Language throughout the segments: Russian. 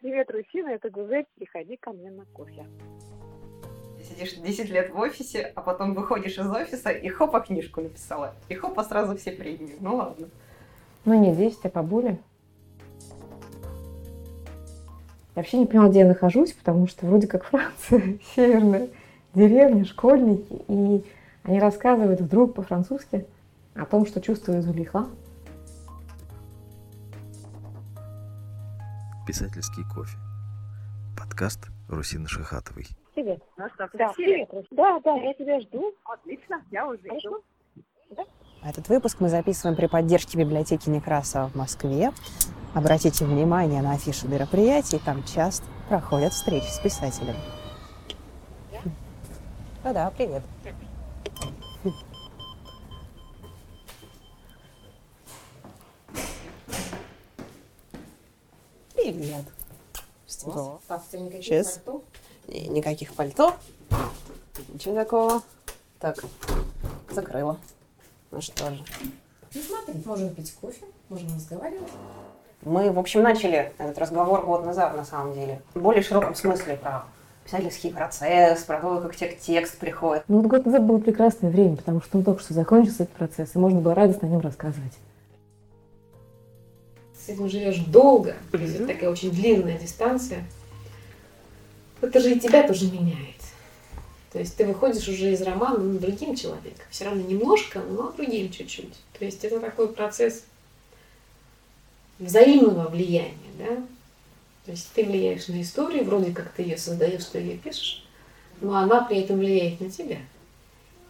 Привет, Русина, это Гузель, приходи ко мне на кофе. Ты сидишь 10 лет в офисе, а потом выходишь из офиса и хопа книжку написала. И хопа сразу все премии. Ну ладно. Ну не 10, а поболее. Я вообще не понимала, где я нахожусь, потому что вроде как Франция, северная деревня, школьники, и они рассказывают вдруг по-французски о том, что чувствует Зулейха. Писательский кофе. Подкаст Русины Шахатовой. Привет. Ну что, Да, привет, Русь. Да, да, я тебя жду. Отлично, я уже Хорошо. Этот выпуск мы записываем при поддержке библиотеки Некрасова в Москве. Обратите внимание на афиши мероприятий, там часто проходят встречи с писателями. Да-да, привет. Привет. Что? Сейчас. И Никаких пальто. Ничего такого. Так, закрыла. Ну что же. Ну смотри, можем пить кофе, можем разговаривать. Мы, в общем, начали этот разговор год назад, на самом деле. В более широком смысле про писательский процесс, про то, как тебе текст приходит. Ну, вот год назад было прекрасное время, потому что он только что закончился этот процесс, и можно было радостно о нем рассказывать. С этим живешь долго, то есть это такая очень длинная дистанция, это же и тебя тоже меняет. То есть ты выходишь уже из романа ну, другим человеком. Все равно немножко, но другим чуть-чуть. То есть это такой процесс взаимного влияния, да? То есть ты влияешь на историю, вроде как ты ее создаешь, ты ее пишешь, но она при этом влияет на тебя.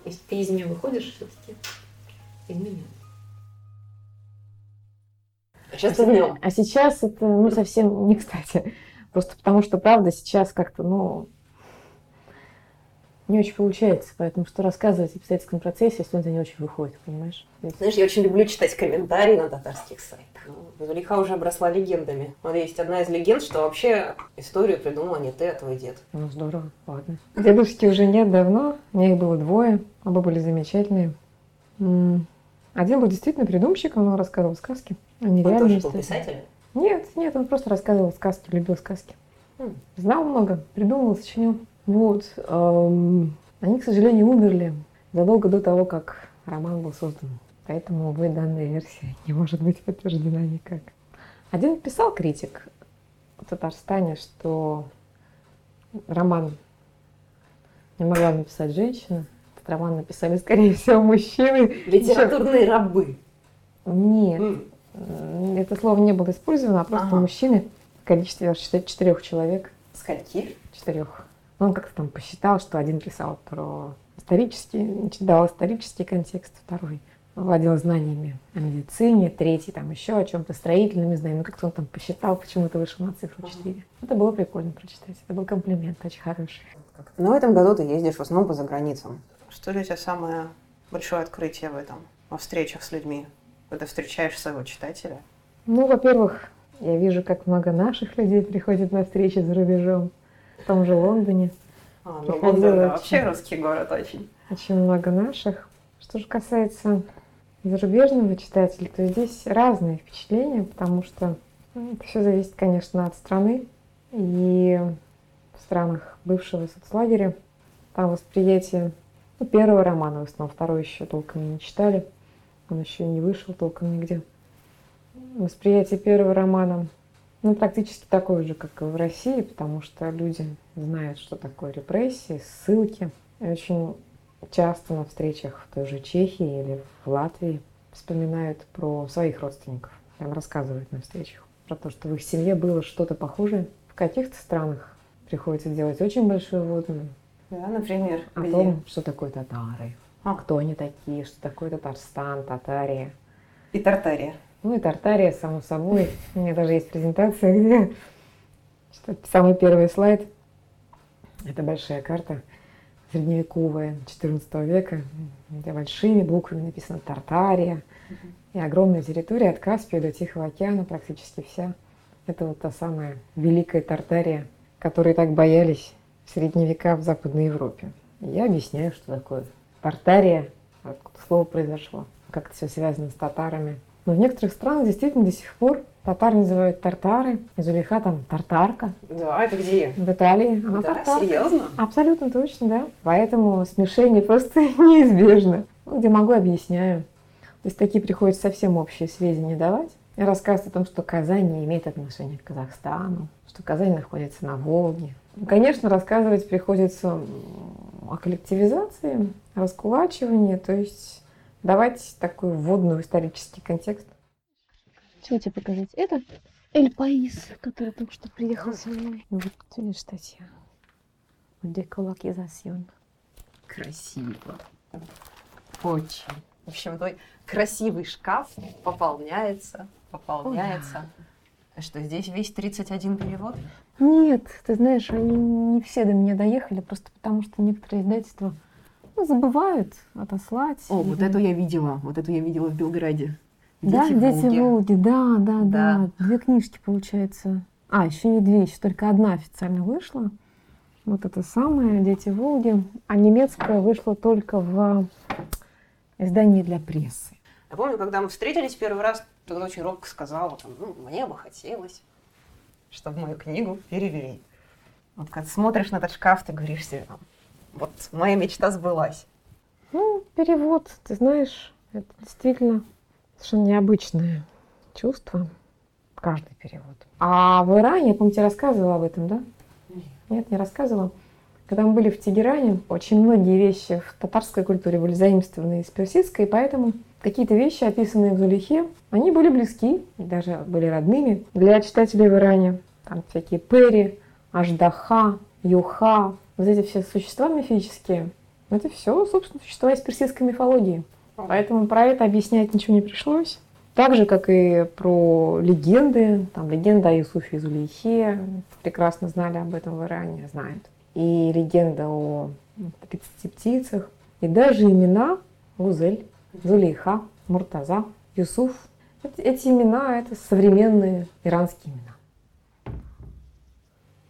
То есть ты из нее выходишь все-таки изменен. Сейчас нем. А сейчас это, ну, совсем не кстати. Просто потому что, правда, сейчас как-то, ну, не очень получается. Поэтому что рассказывать о писательском процессе, если он за не очень выходит, понимаешь? Есть- Знаешь, я очень люблю читать комментарии на татарских сайтах. Ну, Зулейха уже обросла легендами. Вот есть одна из легенд, что вообще историю придумала не ты, а твой дед. Ну, здорово, ладно. Дедушки уже нет давно, у них было двое, оба были замечательные. М, Один был действительно придумщиком, он рассказывал сказки. Они Он реальные тоже был писателем. Нет, нет, он просто рассказывал сказки, любил сказки. М. Знал много, придумал, сочинил. Вот. эм, Они, к сожалению, умерли задолго до того, как роман был создан. Поэтому, увы, данная версия не может быть подтверждена никак. Один писал критик в Татарстане, что роман не могла написать женщина. Роман написали, скорее всего, мужчины. Литературные рабы. Нет. М, Это слово не было использовано, а просто Ага. мужчины в количестве четырех человек. Скольки? Четырех. Он как-то там посчитал, что один писал про исторический, дал исторический контекст, второй владел знаниями о медицине, третий там еще о чем-то строительными знаниями. Ну, как-то он там посчитал, почему-то вышел на цифру 4. Это было прикольно прочитать. Это был комплимент очень хороший. Но в этом году ты ездишь в основном по заграницам. Что для тебя самое большое открытие в этом? Во встречах с людьми? Когда встречаешь своего читателя? Ну, во-первых, я вижу, как много наших людей приходит на встречи за рубежом. В том же Лондоне. А, ну, Лондон, да, очень. вообще русский город очень. очень много наших. Что же касается зарубежного читателя, то здесь разные впечатления, потому что ну, это все зависит, конечно, от страны. И в странах бывшего соцлагеря там восприятие ну, первого романа в основном, второй еще толком не читали. Он еще не вышел толком нигде. Восприятие первого романа ну, практически такое же, как и в России, потому что люди знают, что такое репрессии, ссылки. И очень часто на встречах в той же Чехии или в Латвии вспоминают про своих родственников. Прям рассказывают на встречах про то, что в их семье было что-то похожее. В каких-то странах приходится делать очень большую вводную Да, например, о где? том, что такое татары, А. кто они такие, что такое Татарстан, Татария. И Тартария. Ну и Тартария, само собой. У меня даже есть презентация, где самый первый слайд. Это большая карта средневековая, 14 века, где большими буквами написано Тартария. И огромная территория от Каспия до Тихого океана, практически вся. Это вот та самая великая Тартария, которой так боялись в средние века в Западной Европе. И я объясняю, что такое Тартария, откуда слово произошло, как это все связано с татарами. Но в некоторых странах действительно до сих пор татар называют тартары, и Зулейха там тартарка. Да, это где? В Италии она Да, тартарка. серьезно? Абсолютно точно, да. Поэтому смешение просто неизбежно. Ну, где могу, объясняю. То есть такие приходится совсем общие сведения давать. И рассказывать о том, что Казань не имеет отношения к Казахстану, что Казань находится на Волге. Ну, Конечно, рассказывать приходится о коллективизации, о раскулачивании, то есть давать такой вводный исторический контекст. Что тебе показать? Это Эль Паис, который только что приехал со мной. Вот видишь статья. Деколокизацион. Красиво. Очень. В общем, твой красивый шкаф пополняется, пополняется. А Что здесь весь 31 перевод? Нет, ты знаешь, они не все до меня доехали, просто потому что некоторые издательства ну, забывают отослать. О, вот Или- эту я видела. Вот эту я видела в Белграде. Да, «Дети Волги». Волги», да, да, да, Да. Две книжки, получается. А, еще не две, еще только одна официально вышла. Вот это самое «Дети Волги». А немецкая вышла только в издании для прессы. Я помню, когда мы встретились первый раз, ты очень робко сказала, там, ну, мне бы хотелось. Чтобы мою книгу перевели. Вот когда смотришь на этот шкаф, ты говоришь себе, вот моя мечта сбылась. Ну, перевод, ты знаешь, это действительно совершенно необычное чувство. Каждый перевод. А в Иране, я помню, тебе рассказывала об этом, да? Нет, не рассказывала. Когда мы были в Тегеране, очень многие вещи в татарской культуре были заимствованы из персидской, и поэтому какие-то вещи, описанные в Зулихе, они были близки даже были родными для читателей в Иране. Там всякие пери, аждаха, юха, вот эти все существа мифические, это все, собственно, существа из персидской мифологии. Поэтому про это объяснять ничего не пришлось. Так же, как и про легенды, там легенда о Юсуфе и Зулейхе, прекрасно знали об этом в Иране, знают. И легенда о 30 птицах, и даже имена Гузель, Зулейха, Муртаза, Юсуф. Эти, имена – это современные иранские имена.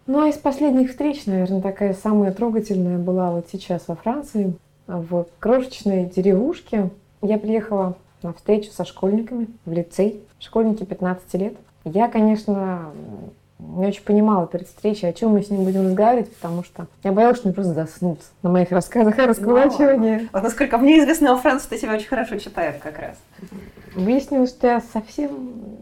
Ну а из последних встреч, наверное, такая самая трогательная была вот сейчас во Франции, в крошечной деревушке. Я приехала на встречу со школьниками в лицей. Школьники 15 лет. Я, конечно, не очень понимала перед встречей, о чем мы с ним будем разговаривать, потому что я боялась, что они просто заснут на моих рассказах о раскулачивании. Вот насколько мне известно, во Франции тебя очень хорошо читают как раз. Выяснилось, что я совсем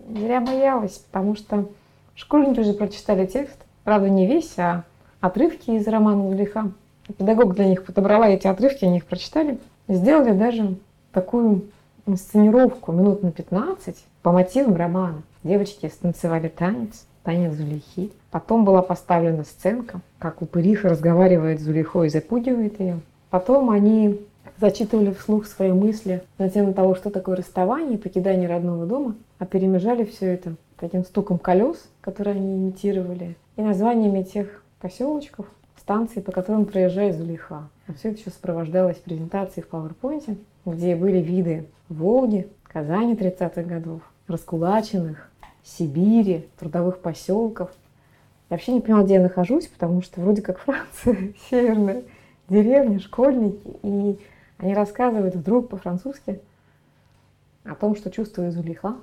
зря боялась, потому что школьники уже прочитали текст. Правда, не весь, а отрывки из романа Зулейха. Педагог для них подобрала эти отрывки, они их прочитали. Сделали даже такую инсценировку минут на 15 по мотивам романа. Девочки станцевали танец, танец Зулейхи. Потом была поставлена сценка, как упыриха разговаривает с Зулейхой и запугивает ее. Потом они зачитывали вслух свои мысли на тему того, что такое расставание покидание родного дома, а перемежали все это таким стуком колес, которые они имитировали, и названиями тех поселочков, станций, по которым проезжает Зулейха. А все это еще сопровождалось презентацией в PowerPoint, где были виды Волги, Казани 30-х годов, Раскулаченных, Сибири, трудовых поселков. Я вообще не поняла, где я нахожусь, потому что вроде как Франция, северная деревня, школьники, и они рассказывают вдруг по-французски о том, что чувствует Зулейха.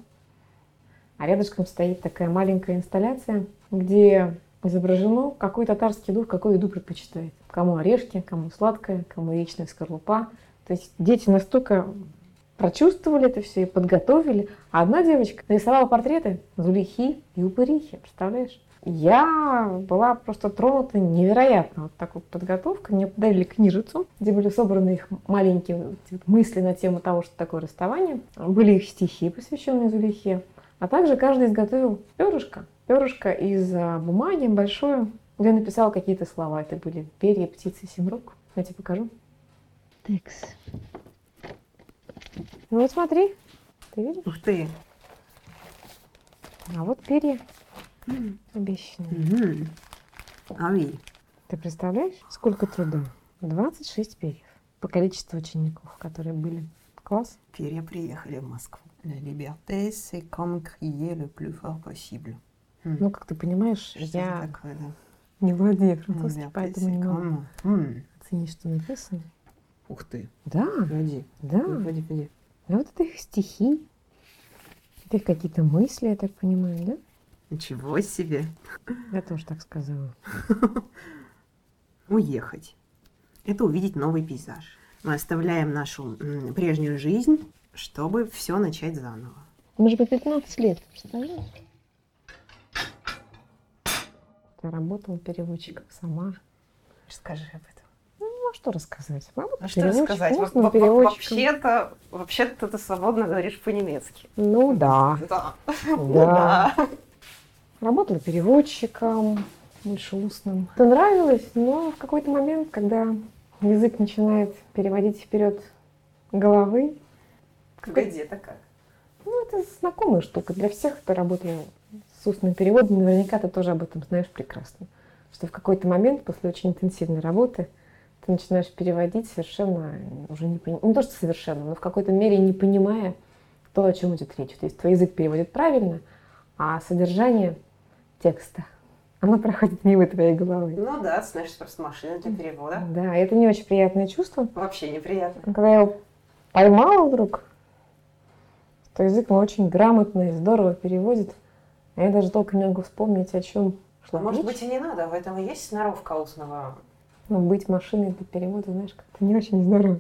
А рядышком стоит такая маленькая инсталляция, где изображено, какой татарский дух, какую еду предпочитает. Кому орешки, кому сладкое, кому яичная скорлупа. То есть дети настолько прочувствовали это все и подготовили. А одна девочка нарисовала портреты Зулейхи и Упырихи, представляешь? Я была просто тронута невероятно вот такой подготовкой. Мне подарили книжицу, где были собраны их маленькие мысли на тему того, что такое расставание. Были их стихи, посвященные Зулейхе. А также каждый изготовил перышко. Перышко из а, бумаги большое, где написал какие-то слова. Это были перья, птицы, семрук. Я тебе покажу. Текс. Ну вот смотри, ты видишь? Ух ты. А вот перья обещанные. Ами. Ты представляешь, сколько труда? 26 перьев по количеству учеников, которые были. Класс. Перья приехали в Москву. La liberté, c'est comme crier le plus fort possible. Ну, как ты понимаешь, Что я такое, да? не владею французским, поэтому не могу comme- оценить, что написано. Ух ты. Да, Погоди. да. Погоди, погоди. Ну, вот это их стихи. Ты какие-то мысли, я так понимаю, да? Ничего себе. Я тоже так сказала. Уехать. Это увидеть новый пейзаж. Мы оставляем нашу прежнюю жизнь, чтобы все начать заново. Мы же по 15 лет, представляешь? Я работала переводчиком сама. Расскажи об этом. А что рассказать? Работала Ну что рассказать? Устным во-. Вообще-то, вообще-то ты свободно говоришь по-немецки. Ну да, Да. да. Работала переводчиком, больше устным. Это нравилось, но в какой-то момент, когда язык начинает переводить вперед головы, это как? ну, это знакомая штука. Для всех, кто работал с устным переводом, наверняка ты тоже об этом знаешь прекрасно. Что в какой-то момент, после очень интенсивной работы, ты начинаешь переводить совершенно уже не понимая, не то, что совершенно, но в какой-то мере не понимая то, о чем идет речь. То есть твой язык переводит правильно, а содержание текста, оно проходит мимо твоей головы. Ну да, знаешь, просто машина для перевода. Да, это не очень приятное чувство. Вообще неприятно. Когда я его поймала вдруг, что язык мой очень грамотно и здорово переводит, а я даже толком не могу вспомнить, о чем шла Может речь. быть и не надо, в этом и есть сноровка устного. Ну, быть машиной для перевода, знаешь, как-то не очень здорово.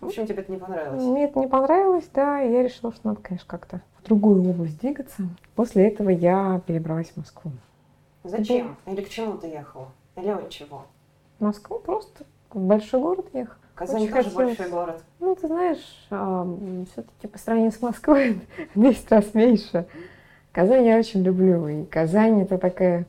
В общем, тебе это не понравилось. Мне это не понравилось, да, и я решила, что надо, конечно, как-то в другую область двигаться. После этого я перебралась в Москву. Зачем? Или к чему ты ехала? Или от чего? В Москву просто в большой город ехал. Казань Очень тоже хотелось. большой город. Ну, ты знаешь, все-таки по сравнению с Москвой в 10 раз меньше. Казань я очень люблю. И Казань это такая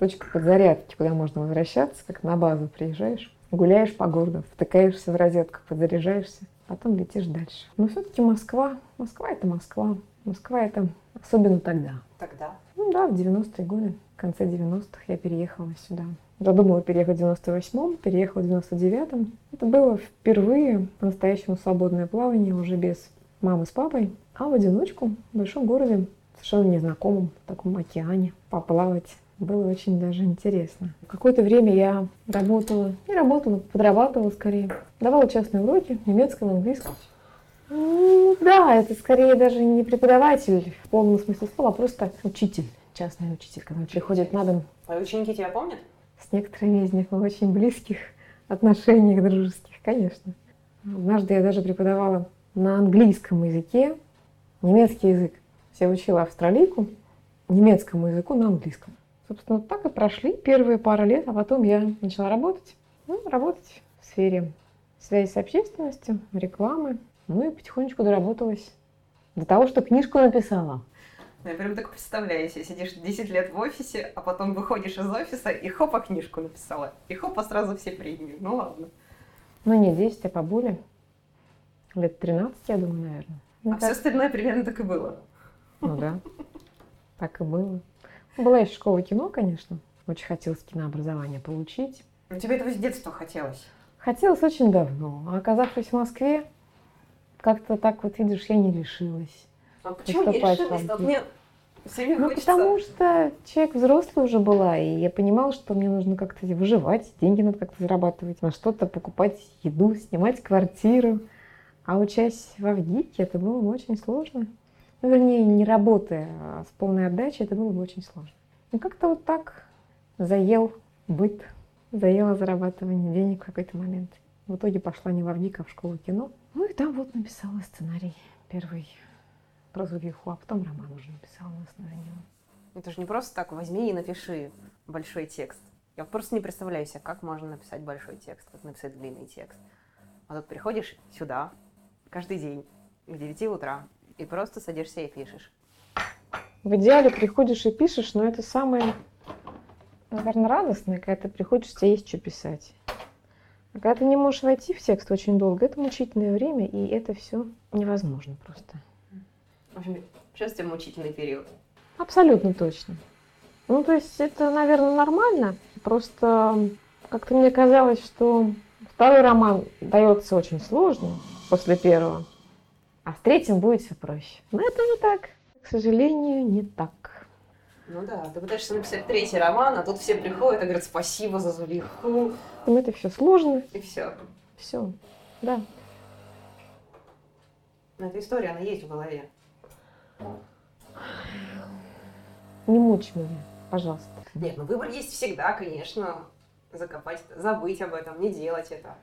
точка подзарядки, куда можно возвращаться, как на базу приезжаешь, гуляешь по городу, втыкаешься в розетку, подзаряжаешься, потом летишь дальше. Но все-таки Москва, Москва это Москва. Москва это особенно тогда. Тогда. Ну да, в 90-е годы, в конце 90-х я переехала сюда. Задумала переехать в 98-м, переехала в 99-м. Это было впервые по-настоящему свободное плавание, уже без мамы с папой, а в одиночку в большом городе, совершенно незнакомом, в таком океане, поплавать. Было очень даже интересно. Какое-то время я работала, не работала, подрабатывала скорее. Давала частные уроки немецкого, английского. Ну, да, это скорее даже не преподаватель в полном смысле слова, а просто учитель, частный учитель, который приходит на дом. Твои ученики тебя помнят? С некоторыми из них мы в очень близких отношениях дружеских, конечно. Однажды я даже преподавала на английском языке немецкий язык. Я учила австралийку немецкому языку на английском. Собственно, вот так и прошли первые пару лет, а потом я начала работать. Ну, работать в сфере связи с общественностью, рекламы. Ну и потихонечку доработалась до того, что книжку написала. Я прям так представляю, себе сидишь 10 лет в офисе, а потом выходишь из офиса и хопа книжку написала. И хопа сразу все премии. Ну ладно. Ну, не 10, а поболее. Лет 13, я думаю, наверное. Ну, А все остальное примерно так и было. Ну да, так и было. Была еще школа кино, конечно. Очень хотелось кинообразование получить. Но тебе этого с детства хотелось. Хотелось очень давно. А оказавшись в Москве, как-то так вот, видишь, я не решилась. А почему не решилась? Вот мне время Ну, хочется... потому что человек взрослый уже была, и я понимала, что мне нужно как-то выживать, деньги надо как-то зарабатывать, на что-то покупать еду, снимать квартиру. А учась в Авгике, это было бы очень сложно. Ну, вернее, не работая, а с полной отдачей, это было бы очень сложно. И как-то вот так заел быт, заело зарабатывание денег в какой-то момент. В итоге пошла не в Авгик, а в школу кино. Ну и там вот написала сценарий первый про Зулиху, а потом роман уже написала на основе него. Это же не просто так возьми и напиши большой текст. Я просто не представляю себе, как можно написать большой текст, как написать длинный текст. А тут приходишь сюда каждый день в 9 утра и просто садишься и пишешь. В идеале приходишь и пишешь, но это самое, наверное, радостное, когда ты приходишь, у тебя есть что писать. А когда ты не можешь войти в текст очень долго, это мучительное время, и это все невозможно просто. В общем, сейчас у тебя мучительный период. Абсолютно точно. Ну, то есть это, наверное, нормально. Просто как-то мне казалось, что второй роман дается очень сложно после первого, а в третьем будет все проще. Но это не так. К сожалению, не так. Ну да, ты пытаешься написать третий роман, а тут все приходят и говорят спасибо за Зулиху, Им это все сложно, и все. все. Да. Но эта история, она есть в голове. Не мучь меня, пожалуйста. Нет, ну выбор есть всегда, конечно. Закопать, забыть об этом, не делать это.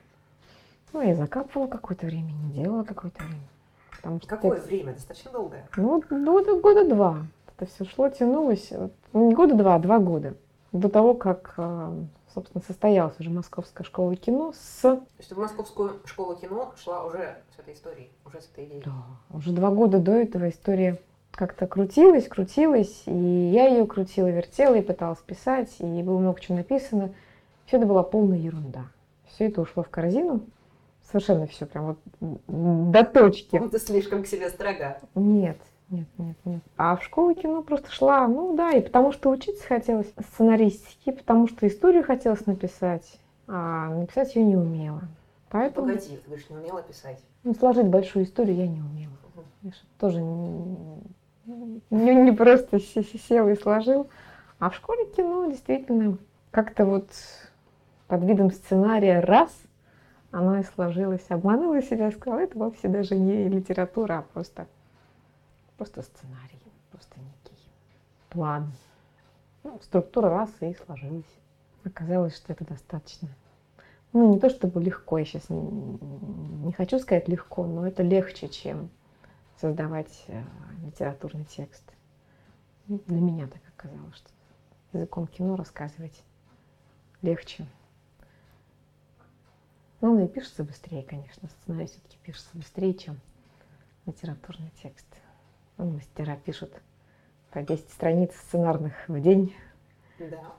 Ну, я закапывала какое-то время, не делала какое-то время. Потому что Какое текст- время? Достаточно долгое. Ну, года, года два. Это все шло, тянулось. Ну, Не года два, а два года. До того, как, э, собственно, состоялась уже Московская школа кино с... То есть в Московскую школу кино шла уже с этой историей, уже с этой идеей. Да, уже два года до этого история как-то крутилась, крутилась, и я ее крутила, вертела и пыталась писать, и было много чего написано. Все это была полная ерунда. Все это ушло в корзину. Совершенно все прям вот до точки. Ну, ты слишком к себе строга. Нет, нет, нет, нет. А в школу кино просто шла, ну да, и потому что учиться хотелось сценаристике, потому что историю хотелось написать, а написать ее не умела. Поэтому Погоди, ты говоришь, не умела писать. ну, сложить большую историю я не умела. Я ж тоже не, не, не просто се- се- сел и сложил. А в школе кино действительно как-то вот под видом сценария раз оно и сложилось. Обманула себя, сказала, это вовсе даже не литература, а просто, просто сценарий, просто некий план. Ну, структура раз и сложилась. Оказалось, что это достаточно. Ну, не то чтобы легко, я сейчас не, не хочу сказать легко, но это легче, чем создавать э, литературный текст. Для меня так оказалось, что языком кино рассказывать легче. Ну, он и пишется быстрее, конечно. Сценарий все-таки пишется быстрее, чем литературный текст. Ну, мастера пишут по 10 страниц сценарных в день. Да.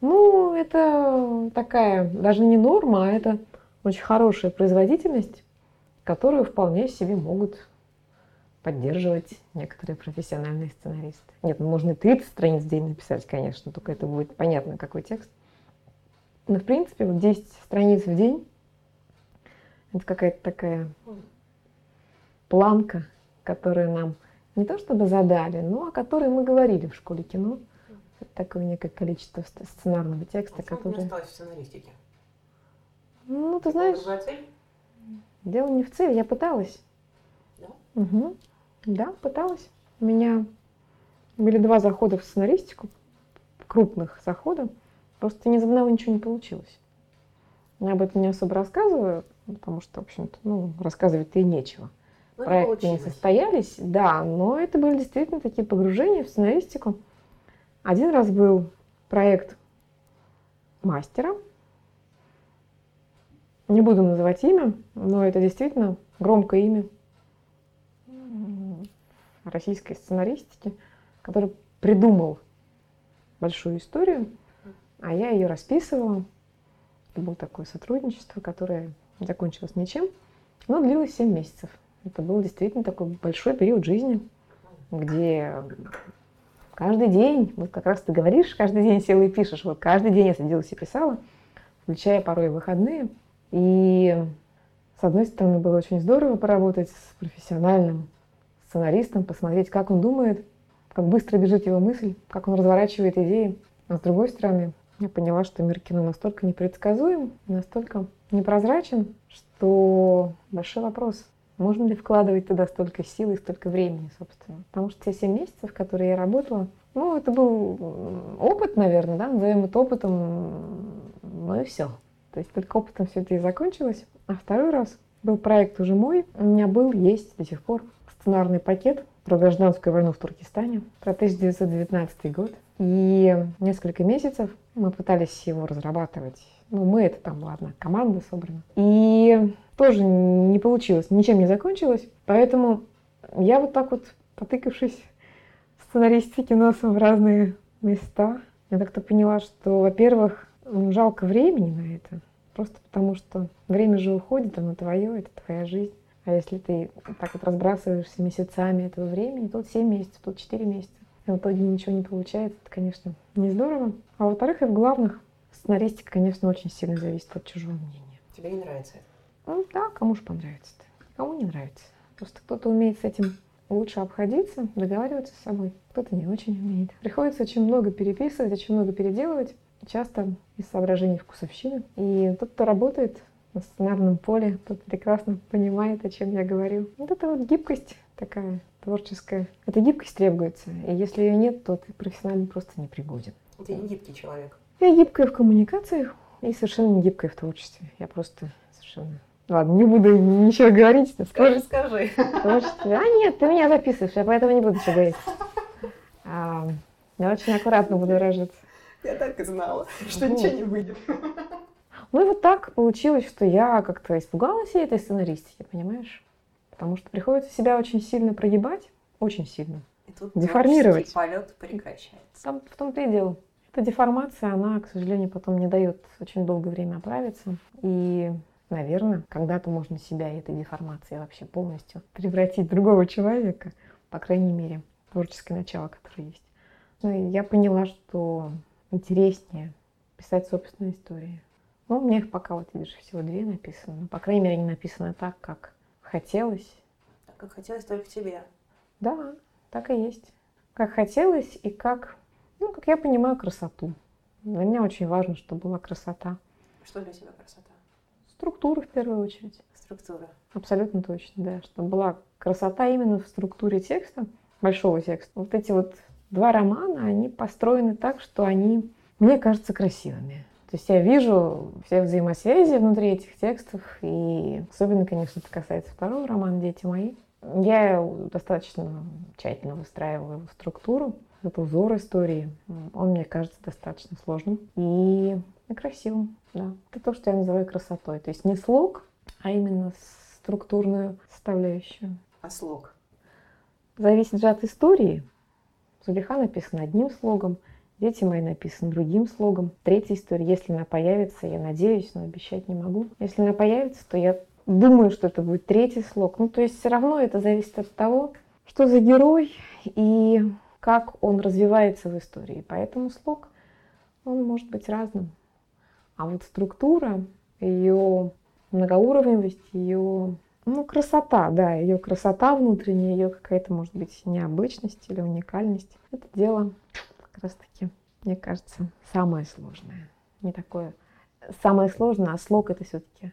Ну, это такая даже не норма, а это очень хорошая производительность, которую вполне себе могут поддерживать некоторые профессиональные сценаристы. Нет, ну можно и 30 страниц в день написать, конечно, только это будет понятно, какой текст. Но, в принципе, вот 10 страниц в день – это какая-то такая планка, которую нам не то чтобы задали, но о которой мы говорили в школе кино. Это такое некое количество сц- сценарного текста, А которое... осталась в сценаристике? Ну, ты знаешь, Другая цель? дело не в цели, я пыталась. Да? Мгм. Да, пыталась. У меня были два захода в сценаристику, крупных захода. Просто ни из одного ничего не получилось. Я об этом не особо рассказываю, потому что, в общем-то, ну, рассказывать-то и нечего. Ну, Проекты не состоялись, да, но это были действительно такие погружения в сценаристику. Один раз был проект мастера. Не буду называть имя, но это действительно громкое имя российской сценаристики, который придумал большую историю, а я ее расписывала. Это было такое сотрудничество, которое закончилось ничем, но длилось 7 месяцев. Это был действительно такой большой период жизни, где каждый день, вот как раз ты говоришь, каждый день села и пишешь, вот каждый день я садилась и писала, включая порой выходные. И с одной стороны было очень здорово поработать с профессиональным сценаристом, посмотреть, как он думает, как быстро бежит его мысль, как он разворачивает идеи. А с другой стороны, я поняла, что мир кино настолько непредсказуем, настолько непрозрачен, что большой вопрос, можно ли вкладывать туда столько сил и столько времени, собственно. Потому что те 7 месяцев, которые я работала, ну, это был опыт, наверное, да, назовем это опытом, ну и все. То есть только опытом все это и закончилось. А второй раз был проект уже мой. У меня был, есть до сих пор сценарный пакет про гражданскую войну в Туркестане, про 1919 год. И несколько месяцев мы пытались его разрабатывать. Ну, мы это там, ладно, команда собрана. И тоже не получилось, ничем не закончилось. Поэтому я вот так вот, потыкавшись сценаристике носом в разные места, я так-то поняла, что, во-первых, ну, жалко времени на это. Просто потому что время же уходит, оно твое, это твоя жизнь. А если ты так вот разбрасываешься месяцами этого времени, тут 7 месяцев, тут 4 месяца, и в итоге ничего не получается, это, конечно, не здорово. А во-вторых, и в главных, сценаристика, конечно, очень сильно зависит от чужого мнения. Тебе не нравится это? Ну да, кому же понравится-то? Кому не нравится? Просто кто-то умеет с этим лучше обходиться, договариваться с собой, кто-то не очень умеет. Приходится очень много переписывать, очень много переделывать, часто из соображений вкусовщины. И тот, кто работает на сценарном поле, тот прекрасно понимает, о чем я говорю. Вот это вот гибкость такая творческое. Эта гибкость требуется. И если ее нет, то ты профессионально просто не пригоден. Ты не гибкий человек. Я гибкая в коммуникациях и совершенно не гибкая в творчестве. Я просто совершенно... Ладно, не буду ничего говорить. Скажи, скажи. Творчестве. А нет, ты меня записываешь, я поэтому не буду ничего говорить. А, я очень аккуратно буду выражаться. Я так и знала, что ничего не выйдет. Ну и вот так получилось, что я как-то испугалась этой сценаристики, понимаешь? Потому что приходится себя очень сильно прогибать, очень сильно. И тут Деформировать. полет прекращается. Там в том-то и дело. Эта деформация, она, к сожалению, потом не дает очень долгое время оправиться. И, наверное, когда-то можно себя этой деформацией вообще полностью превратить в другого человека, по крайней мере, творческое начало, которое есть. Ну и я поняла, что интереснее писать собственные истории. Ну, у меня их пока, вот видишь, всего две написаны. Но, по крайней мере, они написаны так, как хотелось. Так как хотелось только тебе. Да, так и есть. Как хотелось и как, ну, как я понимаю, красоту. Для меня очень важно, чтобы была красота. Что для тебя красота? Структура в первую очередь. Структура. Абсолютно точно, да. Чтобы была красота именно в структуре текста, большого текста. Вот эти вот два романа, они построены так, что они, мне кажется, красивыми. То есть я вижу все взаимосвязи внутри этих текстов, и особенно, конечно, это касается второго романа «Дети мои». Я достаточно тщательно выстраиваю его структуру, этот узор истории. Он, мне кажется, достаточно сложным и и красивым, да. Это то, что я называю красотой. То есть не слог, а именно структурную составляющую. А слог? Зависит же от истории. Зулиха написана одним слогом, Дети мои написаны другим слогом. Третья история, если она появится, я надеюсь, но обещать не могу. Если она появится, то я думаю, что это будет третий слог. Ну, то есть все равно это зависит от того, что за герой и как он развивается в истории. Поэтому слог, он может быть разным. А вот структура, ее многоуровневость, ее ну, красота, да, ее красота внутренняя, ее какая-то, может быть, необычность или уникальность. Это дело как раз-таки, мне кажется, самое сложное. Не такое самое сложное, а слог это все-таки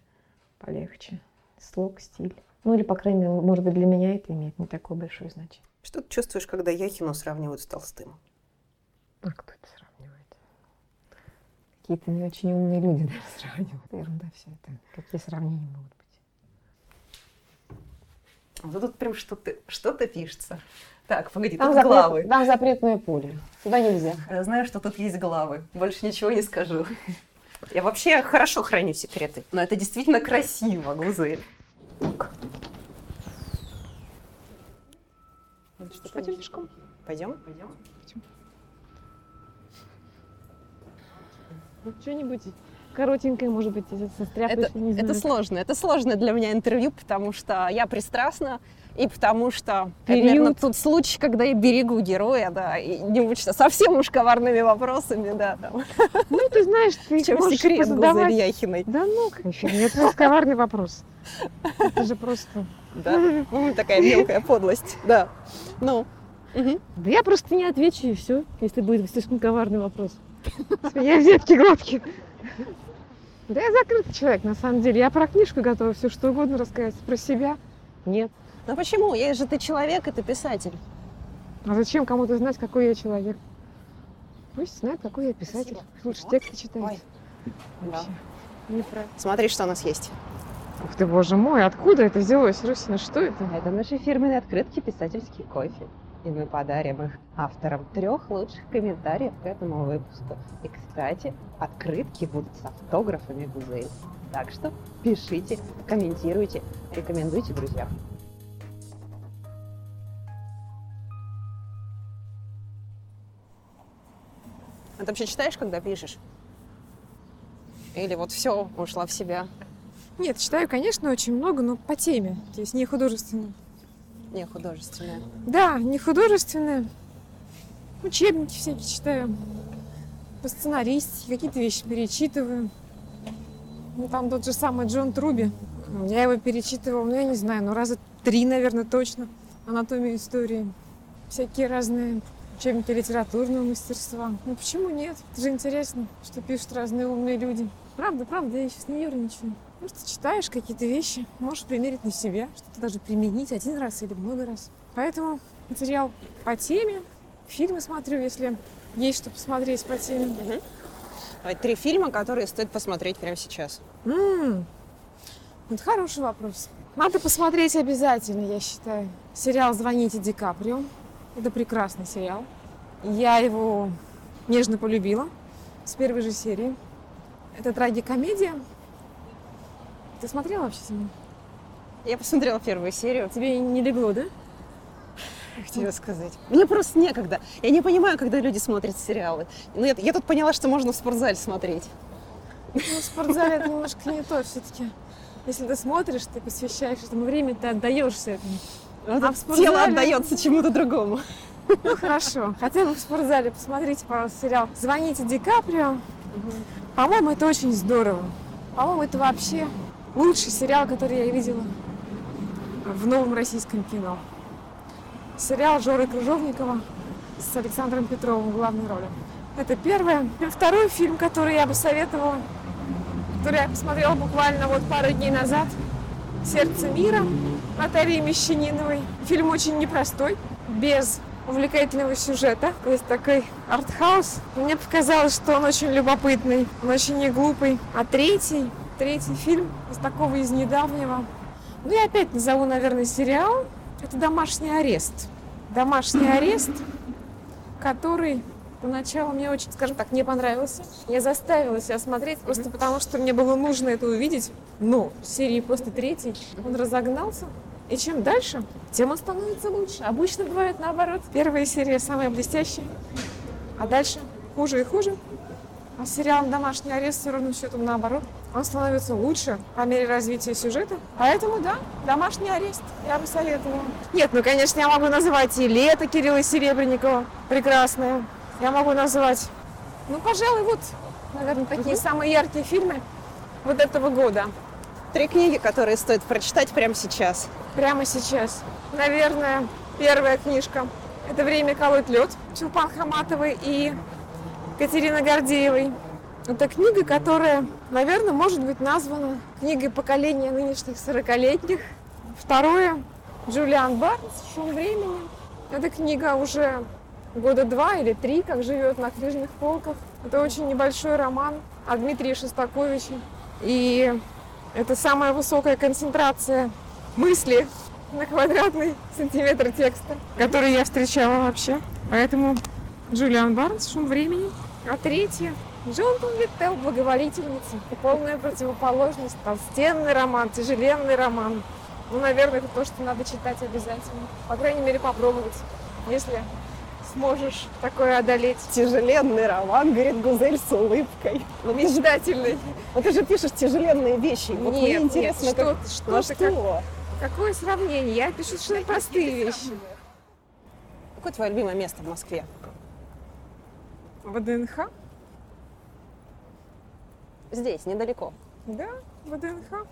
полегче. Слог, стиль. Ну или, по крайней мере, может быть, для меня это имеет не такое большое значение. Что ты чувствуешь, когда Яхину сравнивают с Толстым? А кто это сравнивает? Какие-то не очень умные люди, наверное, сравнивают. Ерунда все это. Какие сравнения могут быть? Вот тут прям что-то что пишется. Так, погоди, Там, тут запрет- главы. там запретное поле. Туда нельзя. Я знаю, что тут есть главы. Больше ничего не скажу. Я вообще хорошо храню секреты. Но это действительно красиво, Гузель. Что Пойдем пешком. Пойдем? Пойдем. Ну, что-нибудь коротенькое, может быть, со стряпаешь, Это, не знаю. это сложно. Это сложно для меня интервью, потому что я пристрастна, и потому что это, Период. наверное, тот случай, когда я берегу героя, да, и не мучиться совсем уж коварными вопросами, да, там. Ну, ты знаешь, ты В чем можешь секрет позадавать. Гузель Яхиной? Да ну, конечно, это просто коварный вопрос. Это же просто... Да, ну, такая мелкая подлость, да. Ну, мгм. Да я просто не отвечу, и все, если будет слишком коварный вопрос. Я взятки гладкие. Да я закрытый человек, на самом деле. Я про книжку готова все что угодно рассказать. Про себя нет. Ну почему? Есть же ты человек, и ты писатель. А зачем кому-то знать, какой я человек? Пусть знает, какой я писатель. Лучше тексты читает. Ой. Да. Не про- Смотри, что у нас есть. Ух ты, боже мой, откуда это взялось, Русина? Что это? Это наши фирменные открытки «Писательский кофе». И мы подарим их авторам трех лучших комментариев к этому выпуску. И, кстати, открытки будут с автографами Гузель. Так что пишите, комментируйте, рекомендуйте друзьям. А ты вообще читаешь, когда пишешь? Или вот все, ушла в себя? Нет, читаю, конечно, очень много, но по теме, то есть не художественно. Не художественная. Да, не художественное. Учебники всякие читаю. По сценаристике, какие-то вещи перечитываю. Ну, там тот же самый Джон Труби. Я его перечитывала, ну, я не знаю, ну, раза три, наверное, точно. Анатомию истории. Всякие разные учебники литературного мастерства. Ну, почему нет? Это же интересно, что пишут разные умные люди. Правда, правда, я сейчас не ерничаю. Просто читаешь какие-то вещи, можешь примерить на себя, что-то даже применить один раз или много раз. Поэтому материал по теме. Фильмы смотрю, если есть что посмотреть по теме. Давай, Три фильма, которые стоит посмотреть прямо сейчас. М, Вот хороший вопрос. Надо посмотреть обязательно, я считаю. Сериал «Звоните Ди Каприо». Это прекрасный сериал. Я его нежно полюбила с первой же серии. Это трагикомедия. Ты смотрела вообще фильм? Я посмотрела первую серию. Тебе не легло, да? Как тебе сказать? Мне просто некогда. Я не понимаю, когда люди смотрят сериалы. Ну, я, я тут поняла, что можно в спортзале смотреть. Ну, в спортзале это немножко не то все-таки. Если ты смотришь, ты посвящаешь этому время, ты отдаешься этому. Вот А в спортзале? тело отдается чему-то другому. Ну хорошо. Хотя бы в спортзале посмотрите, пожалуйста, сериал «Звоните Ди Каприо». По-моему, это очень здорово. По-моему, это вообще лучший сериал, который я видела в новом российском кино. Сериал Жоры Крыжовникова с Александром Петровым в главной роли. Это первое. И Второй фильм, который я бы советовала, который я посмотрела буквально вот пару дней назад, «Сердце мира» Натальи Мещаниновой. Фильм очень непростой, без увлекательного сюжета. То есть такой артхаус. Мне показалось, что он очень любопытный, он очень не глупый. А третий, третий фильм из такого из недавнего. Ну и опять назову, наверное, сериал. Это «Домашний арест». «Домашний арест», который поначалу мне очень, скажем так, не понравился. Я заставила себя смотреть просто потому, что мне было нужно это увидеть. Но в серии после третьей он разогнался. И чем дальше, тем он становится лучше. Обычно бывает наоборот. Первая серия самая блестящая, а дальше хуже и хуже. А сериал «Домашний арест» все равно счетом наоборот. Он становится лучше по мере развития сюжета. Поэтому, да, «Домашний арест» я бы советовала. Нет, ну, конечно, я могу называть и «Лето» Кирилла Серебренникова. Прекрасное. Я могу назвать, ну, пожалуй, вот, наверное, такие самые яркие фильмы вот этого года. Три книги, которые стоит прочитать прямо сейчас. Прямо сейчас. Наверное, первая книжка. Это «Время колоть лед» Чулпан Хаматовой и Катерины Гордеевой. Это книга, которая, наверное, может быть названа книгой поколения нынешних 40-летних. Второе – Джулиан Барнс «Шум времени». Эта книга уже года два или три, как живет на книжных полках. Это очень небольшой роман о Дмитрии Шостаковиче. И это самая высокая концентрация мысли на квадратный сантиметр текста, который я встречала вообще. Поэтому Джулиан Барнс «Шум времени». А третье Джонатан Виттел «Благоволительница». Полная противоположность. Толстенный роман, тяжеленный роман. Ну, наверное, это то, что надо читать обязательно. По крайней мере, попробовать, если сможешь такое одолеть. Тяжеленный роман, говорит Гузель с улыбкой. Ну, видишь, Мечтательный. ну, ты же пишешь тяжеленные вещи. Вот мне Нет, интересно, нет, как- что, ну, что, ты, как- что? какое сравнение? Я пишу совершенно простые вещи. Какое твое любимое место в Москве? ВДНХ? Здесь, недалеко. Да, ВДНХ.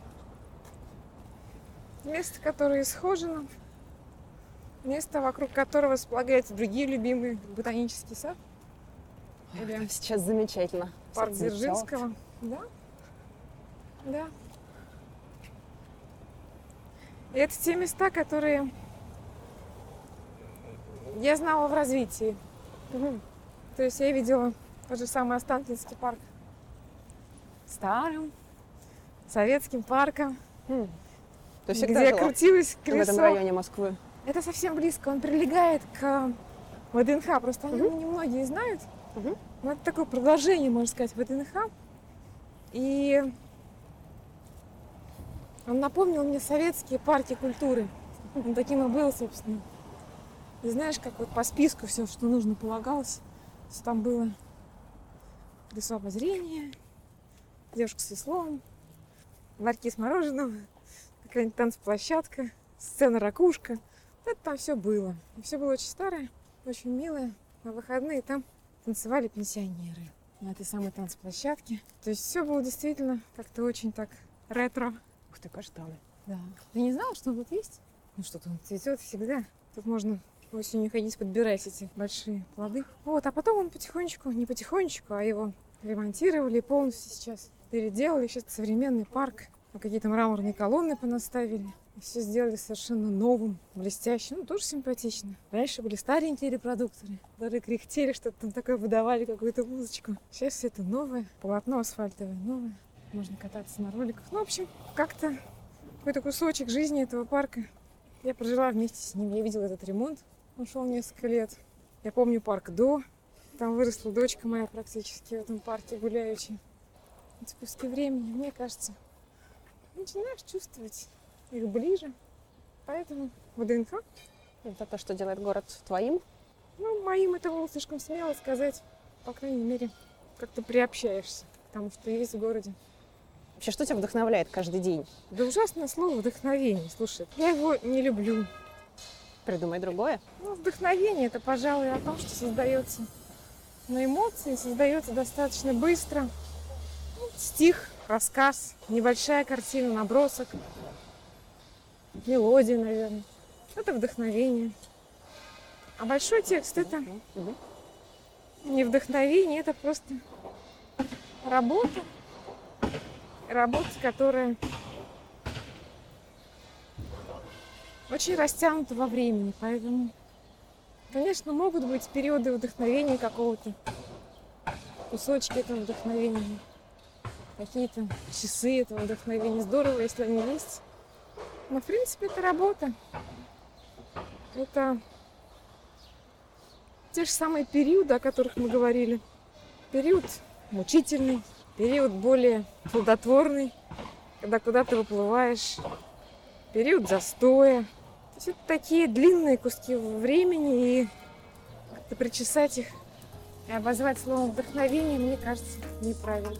Место, которое исхожено. Место, вокруг которого располагаются другие любимые ботанический сад. Или Сейчас замечательно. парк. Дзержинского. Да. Да. И это те места, которые я знала в развитии. То есть я видела тот же самый Останкинский парк старым, советским парком, То есть где крутилось в этом колесо. районе Москвы. Это совсем близко, он прилегает к ВДНХ, просто о нем немногие знают. Мгм. Но это такое продолжение, можно сказать, ВДНХ. И он напомнил мне советские парки культуры. Он таким и был, собственно. И знаешь, как вот по списку все, что нужно, полагалось. Всё Там было колесо обозрения, девушка с веслом, ларьки с мороженым, какая-нибудь танцплощадка, сцена ракушка. Это там все было. Все было очень старое, очень милое. На выходные там танцевали пенсионеры на этой самой танцплощадке. То есть все было действительно как-то очень так ретро. Ух ты, каштаны. Да. Ты не знала, что он тут есть? Ну что-то он цветет всегда. Тут можно осенью ходить подбирать эти большие плоды. Вот, а потом он потихонечку, не потихонечку, а его ремонтировали полностью сейчас. Переделали сейчас современный парк. Какие-то мраморные колонны понаставили. Все сделали совершенно новым, блестящим. Ну, тоже симпатично. Раньше были старенькие репродукторы, которые кряхтели, что-то там такое выдавали, какую-то музычку. Сейчас все это новое. Полотно асфальтовое новое. Можно кататься на роликах. Ну, в общем, как-то какой-то кусочек жизни этого парка. Я прожила вместе с ним. Я видела этот ремонт. Он шел несколько лет. Я помню парк до. Там выросла дочка моя практически в этом парке гуляющей. Эти куски времени, мне кажется, начинаешь чувствовать их ближе. Поэтому ВДНХ, Это то, что делает город твоим. ну, моим это было слишком смело сказать. По крайней мере, как-то приобщаешься к тому, что есть в городе. Вообще, что тебя вдохновляет каждый день? Да ужасное слово вдохновение. Слушай, я его не люблю. Придумай другое. Ну, вдохновение это, пожалуй, о том, что создается на эмоции, создается достаточно быстро. Ну, стих, рассказ, небольшая картина, набросок, мелодия, наверное. Это вдохновение. А большой текст это не вдохновение, это просто работа. Работа, которая очень растянута во времени, поэтому, конечно, могут быть периоды вдохновения какого-то, кусочки этого вдохновения, какие-то часы этого вдохновения. Здорово, если они есть. Но, в принципе, это работа. Это те же самые периоды, о которых мы говорили. Период мучительный, период более плодотворный, когда куда-то выплываешь, период застоя. Есть это такие длинные куски времени, и как-то причесать их и обозвать словом вдохновение, мне кажется, неправильно.